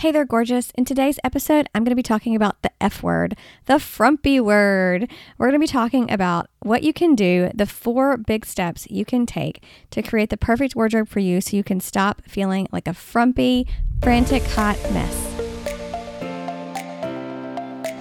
Hey there, gorgeous. In today's episode, I'm going to be talking about the F word, the frumpy word. We're going to be talking about what you can do, the four big steps you can take to create the perfect wardrobe for you so you can stop feeling like a frumpy, frantic, hot mess.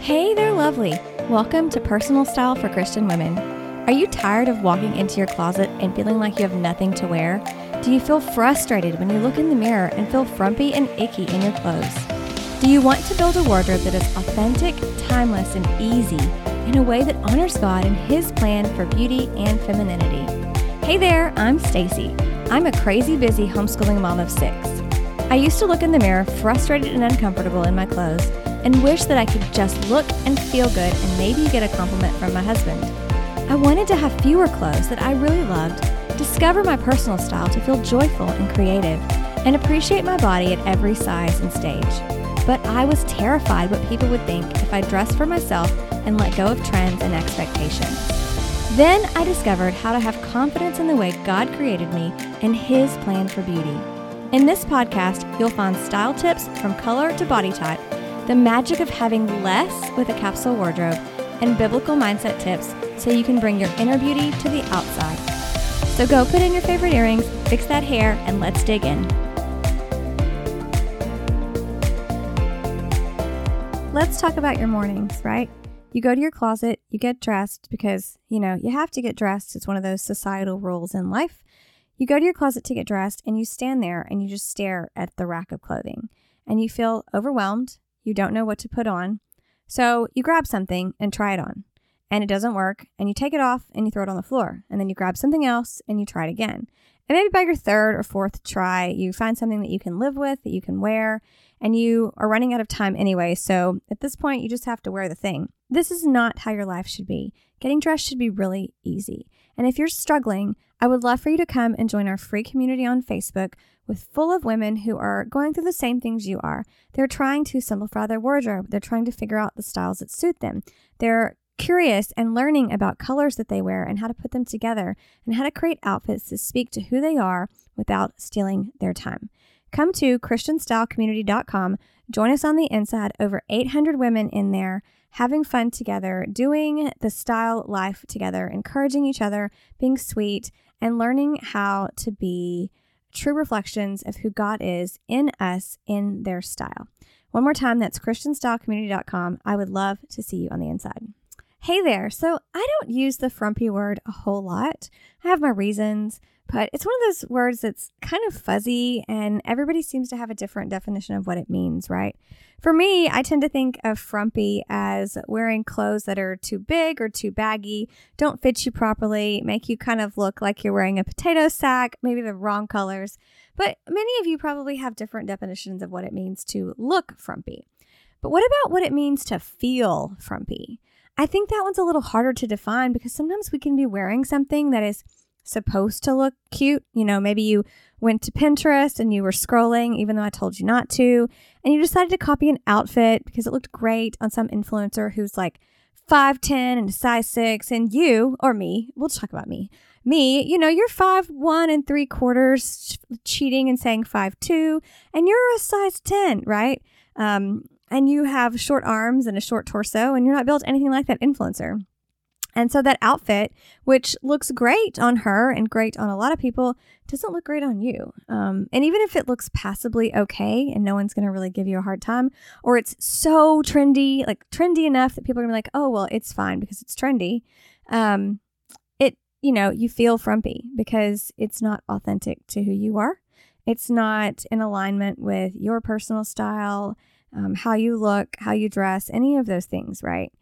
Hey there, lovely. Welcome to Personal Style for Christian Women. Are you tired of walking into your closet and feeling like you have nothing to wear? Do you feel frustrated when you look in the mirror and feel frumpy and icky in your clothes? Do you want to build a wardrobe that is authentic, timeless, and easy in a way that honors God and His plan for beauty and femininity? Hey there, I'm Stacy. I'm a crazy busy homeschooling mom of six. I used to look in the mirror frustrated and uncomfortable in my clothes and wish that I could just look and feel good and maybe get a compliment from my husband. I wanted to have fewer clothes that I really loved discover my personal style to feel joyful and creative, and appreciate my body at every size and stage. But I was terrified what people would think if I dressed for myself and let go of trends and expectations. Then I discovered how to have confidence in the way God created me and His plan for beauty. In this podcast, you'll find style tips from color to body type, the magic of having less with a capsule wardrobe, and biblical mindset tips so you can bring your inner beauty to the outside. So go put in your favorite earrings, fix that hair, and let's dig in. Let's talk about your mornings, right? You go to your closet, you get dressed because, you know, you have to get dressed. It's one of those societal rules in life. You go to your closet to get dressed and you stand there and you just stare at the rack of clothing and you feel overwhelmed. You don't know what to put on. So you grab something and try it on and it doesn't work, and you take it off and you throw it on the floor, and then you grab something else and you try it again. And maybe by your third or fourth try, you find something that you can live with, that you can wear, and you are running out of time anyway. So at this point, you just have to wear the thing. This is not how your life should be. Getting dressed should be really easy. And if you're struggling, I would love for you to come and join our free community on Facebook with full of women who are going through the same things you are. They're trying to simplify their wardrobe. They're trying to figure out the styles that suit them. They're curious and learning about colors that they wear and how to put them together and how to create outfits to speak to who they are without stealing their time. Come to ChristianStyleCommunity.com. Join us on the inside, over 800 women in there having fun together, doing the style life together, encouraging each other, being sweet, and learning how to be true reflections of who God is in us in their style. One more time, that's ChristianStyleCommunity.com. I would love to see you on the inside. Hey there. So I don't use the frumpy word a whole lot. I have my reasons, but it's one of those words that's kind of fuzzy and everybody seems to have a different definition of what it means, right? For me, I tend to think of frumpy as wearing clothes that are too big or too baggy, don't fit you properly, make you kind of look like you're wearing a potato sack, maybe the wrong colors. But many of you probably have different definitions of what it means to look frumpy. But what about what it means to feel frumpy? I think that one's a little harder to define because sometimes we can be wearing something that is supposed to look cute. You know, maybe you went to Pinterest and you were scrolling, even though I told you not to, and you decided to copy an outfit because it looked great on some influencer who's like 5'10 and a size 6, and you, or me, we'll talk about me. Me, you know, you're five one and three quarters, cheating and saying five two, and you're a size 10, right? Um, and you have short arms and a short torso and you're not built anything like that influencer. And so that outfit, which looks great on her and great on a lot of people, doesn't look great on you. Um, and even if it looks passably okay and no one's going to really give you a hard time, or it's so trendy, like trendy enough that people are going to be like, oh, well, it's fine because it's trendy. Um, it, you know, you feel frumpy because it's not authentic to who you are. It's not in alignment with your personal style um, how you look, how you dress, any of those things, right?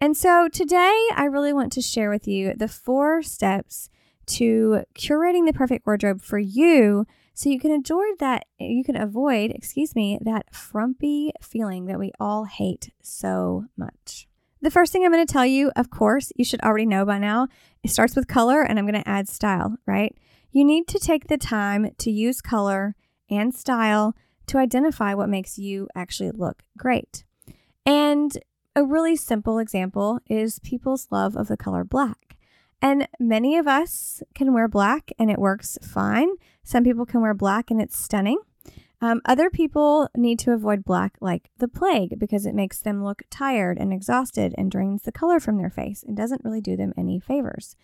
And so today I really want to share with you the four steps to curating the perfect wardrobe for you so you can enjoy that you can avoid, excuse me, that frumpy feeling that we all hate so much. The first thing I'm going to tell you, of course, you should already know by now, it starts with color and I'm going to add style, right? You need to take the time to use color and style to identify what makes you actually look great. And a really simple example is people's love of the color black. And many of us can wear black and it works fine. Some people can wear black and it's stunning. Um, other people need to avoid black like the plague because it makes them look tired and exhausted and drains the color from their face and doesn't really do them any favors.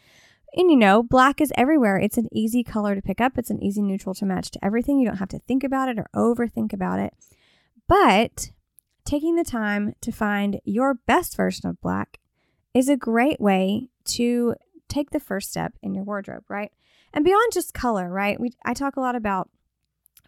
And you know, black is everywhere. It's an easy color to pick up, it's an easy neutral to match to everything. You don't have to think about it or overthink about it. But taking the time to find your best version of black is a great way to take the first step in your wardrobe, right? And beyond just color, right? We I talk a lot about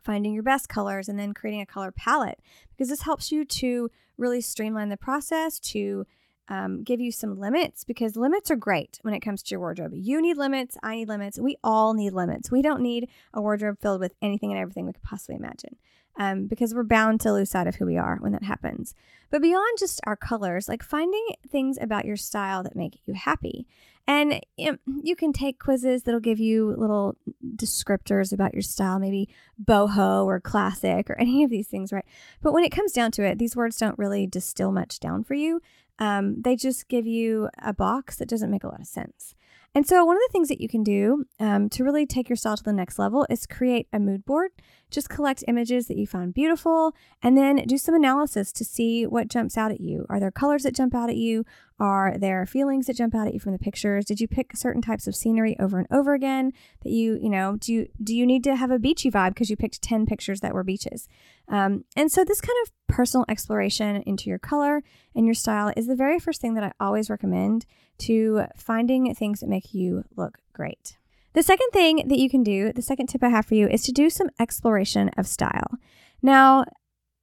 finding your best colors and then creating a color palette because this helps you to really streamline the process to um, give you some limits because limits are great when it comes to your wardrobe. You need limits. I need limits. We all need limits. We don't need a wardrobe filled with anything and everything we could possibly imagine um, because we're bound to lose sight of who we are when that happens. But beyond just our colors, like finding things about your style that make you happy. And you can take quizzes that'll give you little descriptors about your style, maybe boho or classic or any of these things, right? But when it comes down to it, these words don't really distill much down for you. Um, they just give you a box that doesn't make a lot of sense. And so, one of the things that you can do um, to really take your style to the next level is create a mood board. Just collect images that you found beautiful and then do some analysis to see what jumps out at you. Are there colors that jump out at you? Are there feelings that jump out at you from the pictures? Did you pick certain types of scenery over and over again that you, you know, do you, do you need to have a beachy vibe because you picked 10 pictures that were beaches? Um, and so, this kind of personal exploration into your color and your style is the very first thing that I always recommend to finding things that make you look great. The second thing that you can do, the second tip I have for you, is to do some exploration of style. Now,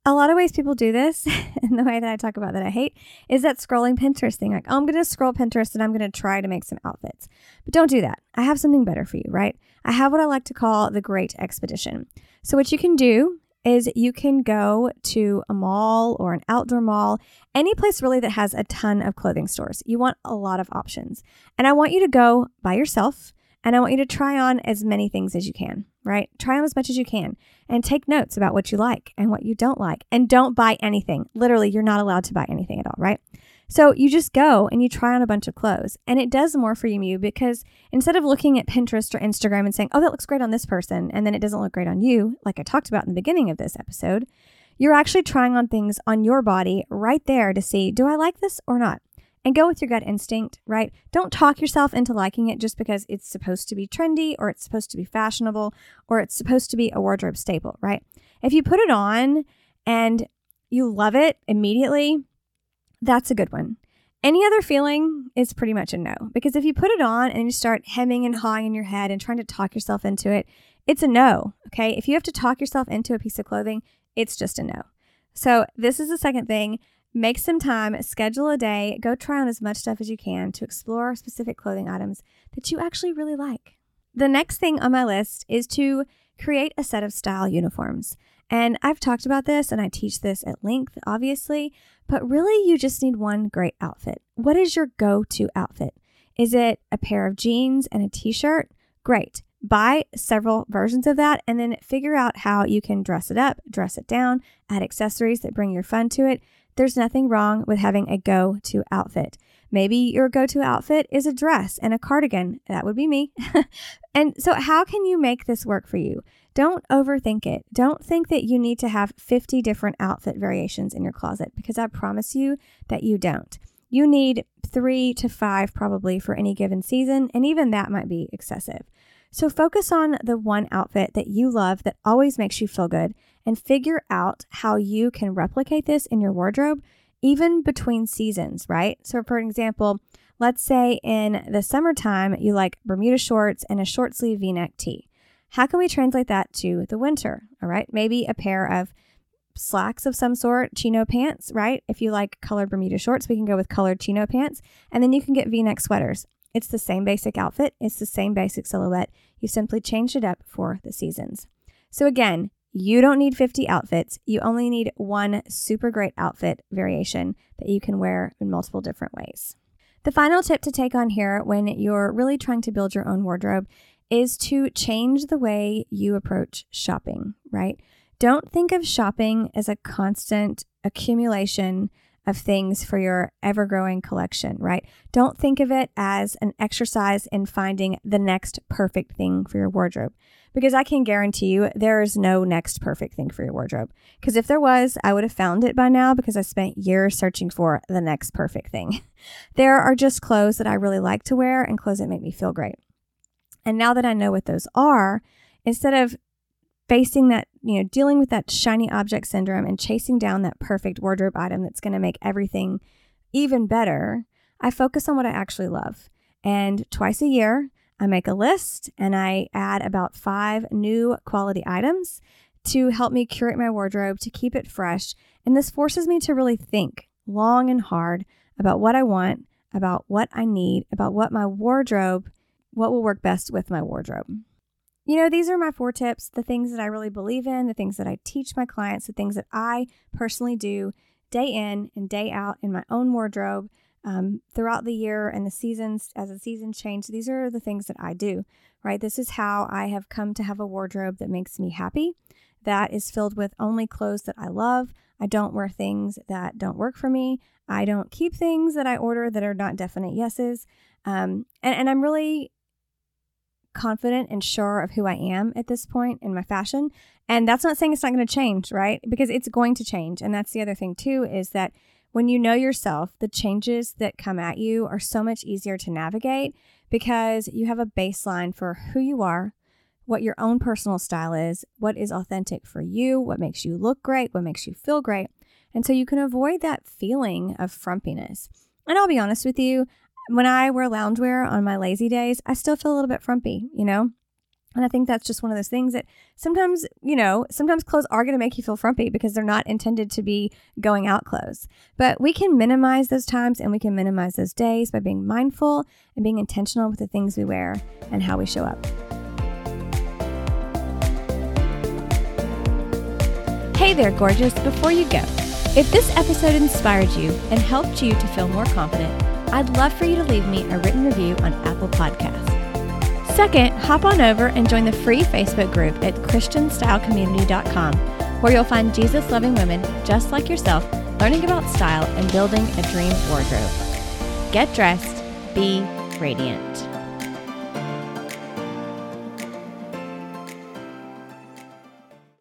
a lot of ways people do this, and the way that I talk about that I hate, is that scrolling Pinterest thing. Like, oh, I'm going to scroll Pinterest and I'm going to try to make some outfits. But don't do that. I have something better for you, right? I have what I like to call the Great Expedition. So, what you can do is you can go to a mall or an outdoor mall, any place really that has a ton of clothing stores. You want a lot of options. And I want you to go by yourself and I want you to try on as many things as you can, right? Try on as much as you can and take notes about what you like and what you don't like. And don't buy anything. Literally, you're not allowed to buy anything at all, right? So you just go and you try on a bunch of clothes, and it does more for you because instead of looking at Pinterest or Instagram and saying, oh, that looks great on this person, and then it doesn't look great on you, like I talked about in the beginning of this episode, you're actually trying on things on your body right there to see, do I like this or not? And go with your gut instinct, right? Don't talk yourself into liking it just because it's supposed to be trendy or it's supposed to be fashionable or it's supposed to be a wardrobe staple, right? If you put it on and you love it immediately, that's a good one. Any other feeling is pretty much a no because if you put it on and you start hemming and hawing in your head and trying to talk yourself into it, it's a no. Okay. If you have to talk yourself into a piece of clothing, it's just a no. So, this is the second thing. Make some time, schedule a day, go try on as much stuff as you can to explore specific clothing items that you actually really like. The next thing on my list is to create a set of style uniforms. And I've talked about this and I teach this at length, obviously, but really you just need one great outfit. What is your go to outfit? Is it a pair of jeans and a t shirt? Great. Buy several versions of that and then figure out how you can dress it up, dress it down, add accessories that bring your fun to it. There's nothing wrong with having a go to outfit. Maybe your go to outfit is a dress and a cardigan. That would be me. and so, how can you make this work for you? Don't overthink it. Don't think that you need to have 50 different outfit variations in your closet because I promise you that you don't. You need three to five probably for any given season, and even that might be excessive. So focus on the one outfit that you love that always makes you feel good and figure out how you can replicate this in your wardrobe, even between seasons, right? So, for example, let's say in the summertime you like Bermuda shorts and a short sleeve v neck tee. How can we translate that to the winter? All right, maybe a pair of slacks of some sort, chino pants, right? If you like colored Bermuda shorts, we can go with colored chino pants. And then you can get v neck sweaters. It's the same basic outfit, it's the same basic silhouette. You simply changed it up for the seasons. So, again, you don't need 50 outfits. You only need one super great outfit variation that you can wear in multiple different ways. The final tip to take on here when you're really trying to build your own wardrobe is to change the way you approach shopping, right? Don't think of shopping as a constant accumulation of things for your ever growing collection, right? Don't think of it as an exercise in finding the next perfect thing for your wardrobe because I can guarantee you there is no next perfect thing for your wardrobe. Because if there was, I would have found it by now because I spent years searching for the next perfect thing. there are just clothes that I really like to wear and clothes that make me feel great. And now that I know what those are, instead of facing that, you know, dealing with that shiny object syndrome and chasing down that perfect wardrobe item that's going to make everything even better, I focus on what I actually love. And twice a year, I make a list and I add about five new quality items to help me curate my wardrobe to keep it fresh. And this forces me to really think long and hard about what I want, about what I need, about what my wardrobe, what will work best with my wardrobe. You know, these are my four tips the things that I really believe in, the things that I teach my clients, the things that I personally do day in and day out in my own wardrobe um, throughout the year and the seasons as the seasons change these are the things that i do right? This is how i have come to have a wardrobe that makes me happy that is filled with only clothes that i love. I don't wear things that don't work for me. I don't keep things that i order that are not definite yeses. Um, and, and i'm really confident and sure of who I am at this point in my fashion. And that's not saying it's not going to change, right? Because it's going to change. And that's the other thing, too, is that when you know yourself, the changes that come at you are so much easier to navigate because you have a baseline for who you are, what your own personal style is, what is authentic for you, what makes you look great, what makes you feel great. And so you can avoid that feeling of frumpiness. And I'll be honest with you, when I wear loungewear on my lazy days, I still feel a little bit frumpy, you know? And I think that's just one of those things that sometimes, you know, sometimes clothes are going to make you feel frumpy because they're not intended to be going out clothes. But we can minimize those times and we can minimize those days by being mindful and being intentional with the things we wear and how we show up. Hey there, gorgeous. Before you go, if this episode inspired you and helped you to feel more confident, I'd love for you to leave me a written review on Apple Podcasts. Second, hop on over and join the free Facebook group at ChristianStyleCommunity.com, where you'll find Jesus loving women just like yourself learning about style and building a dream wardrobe. Get dressed, be radiant.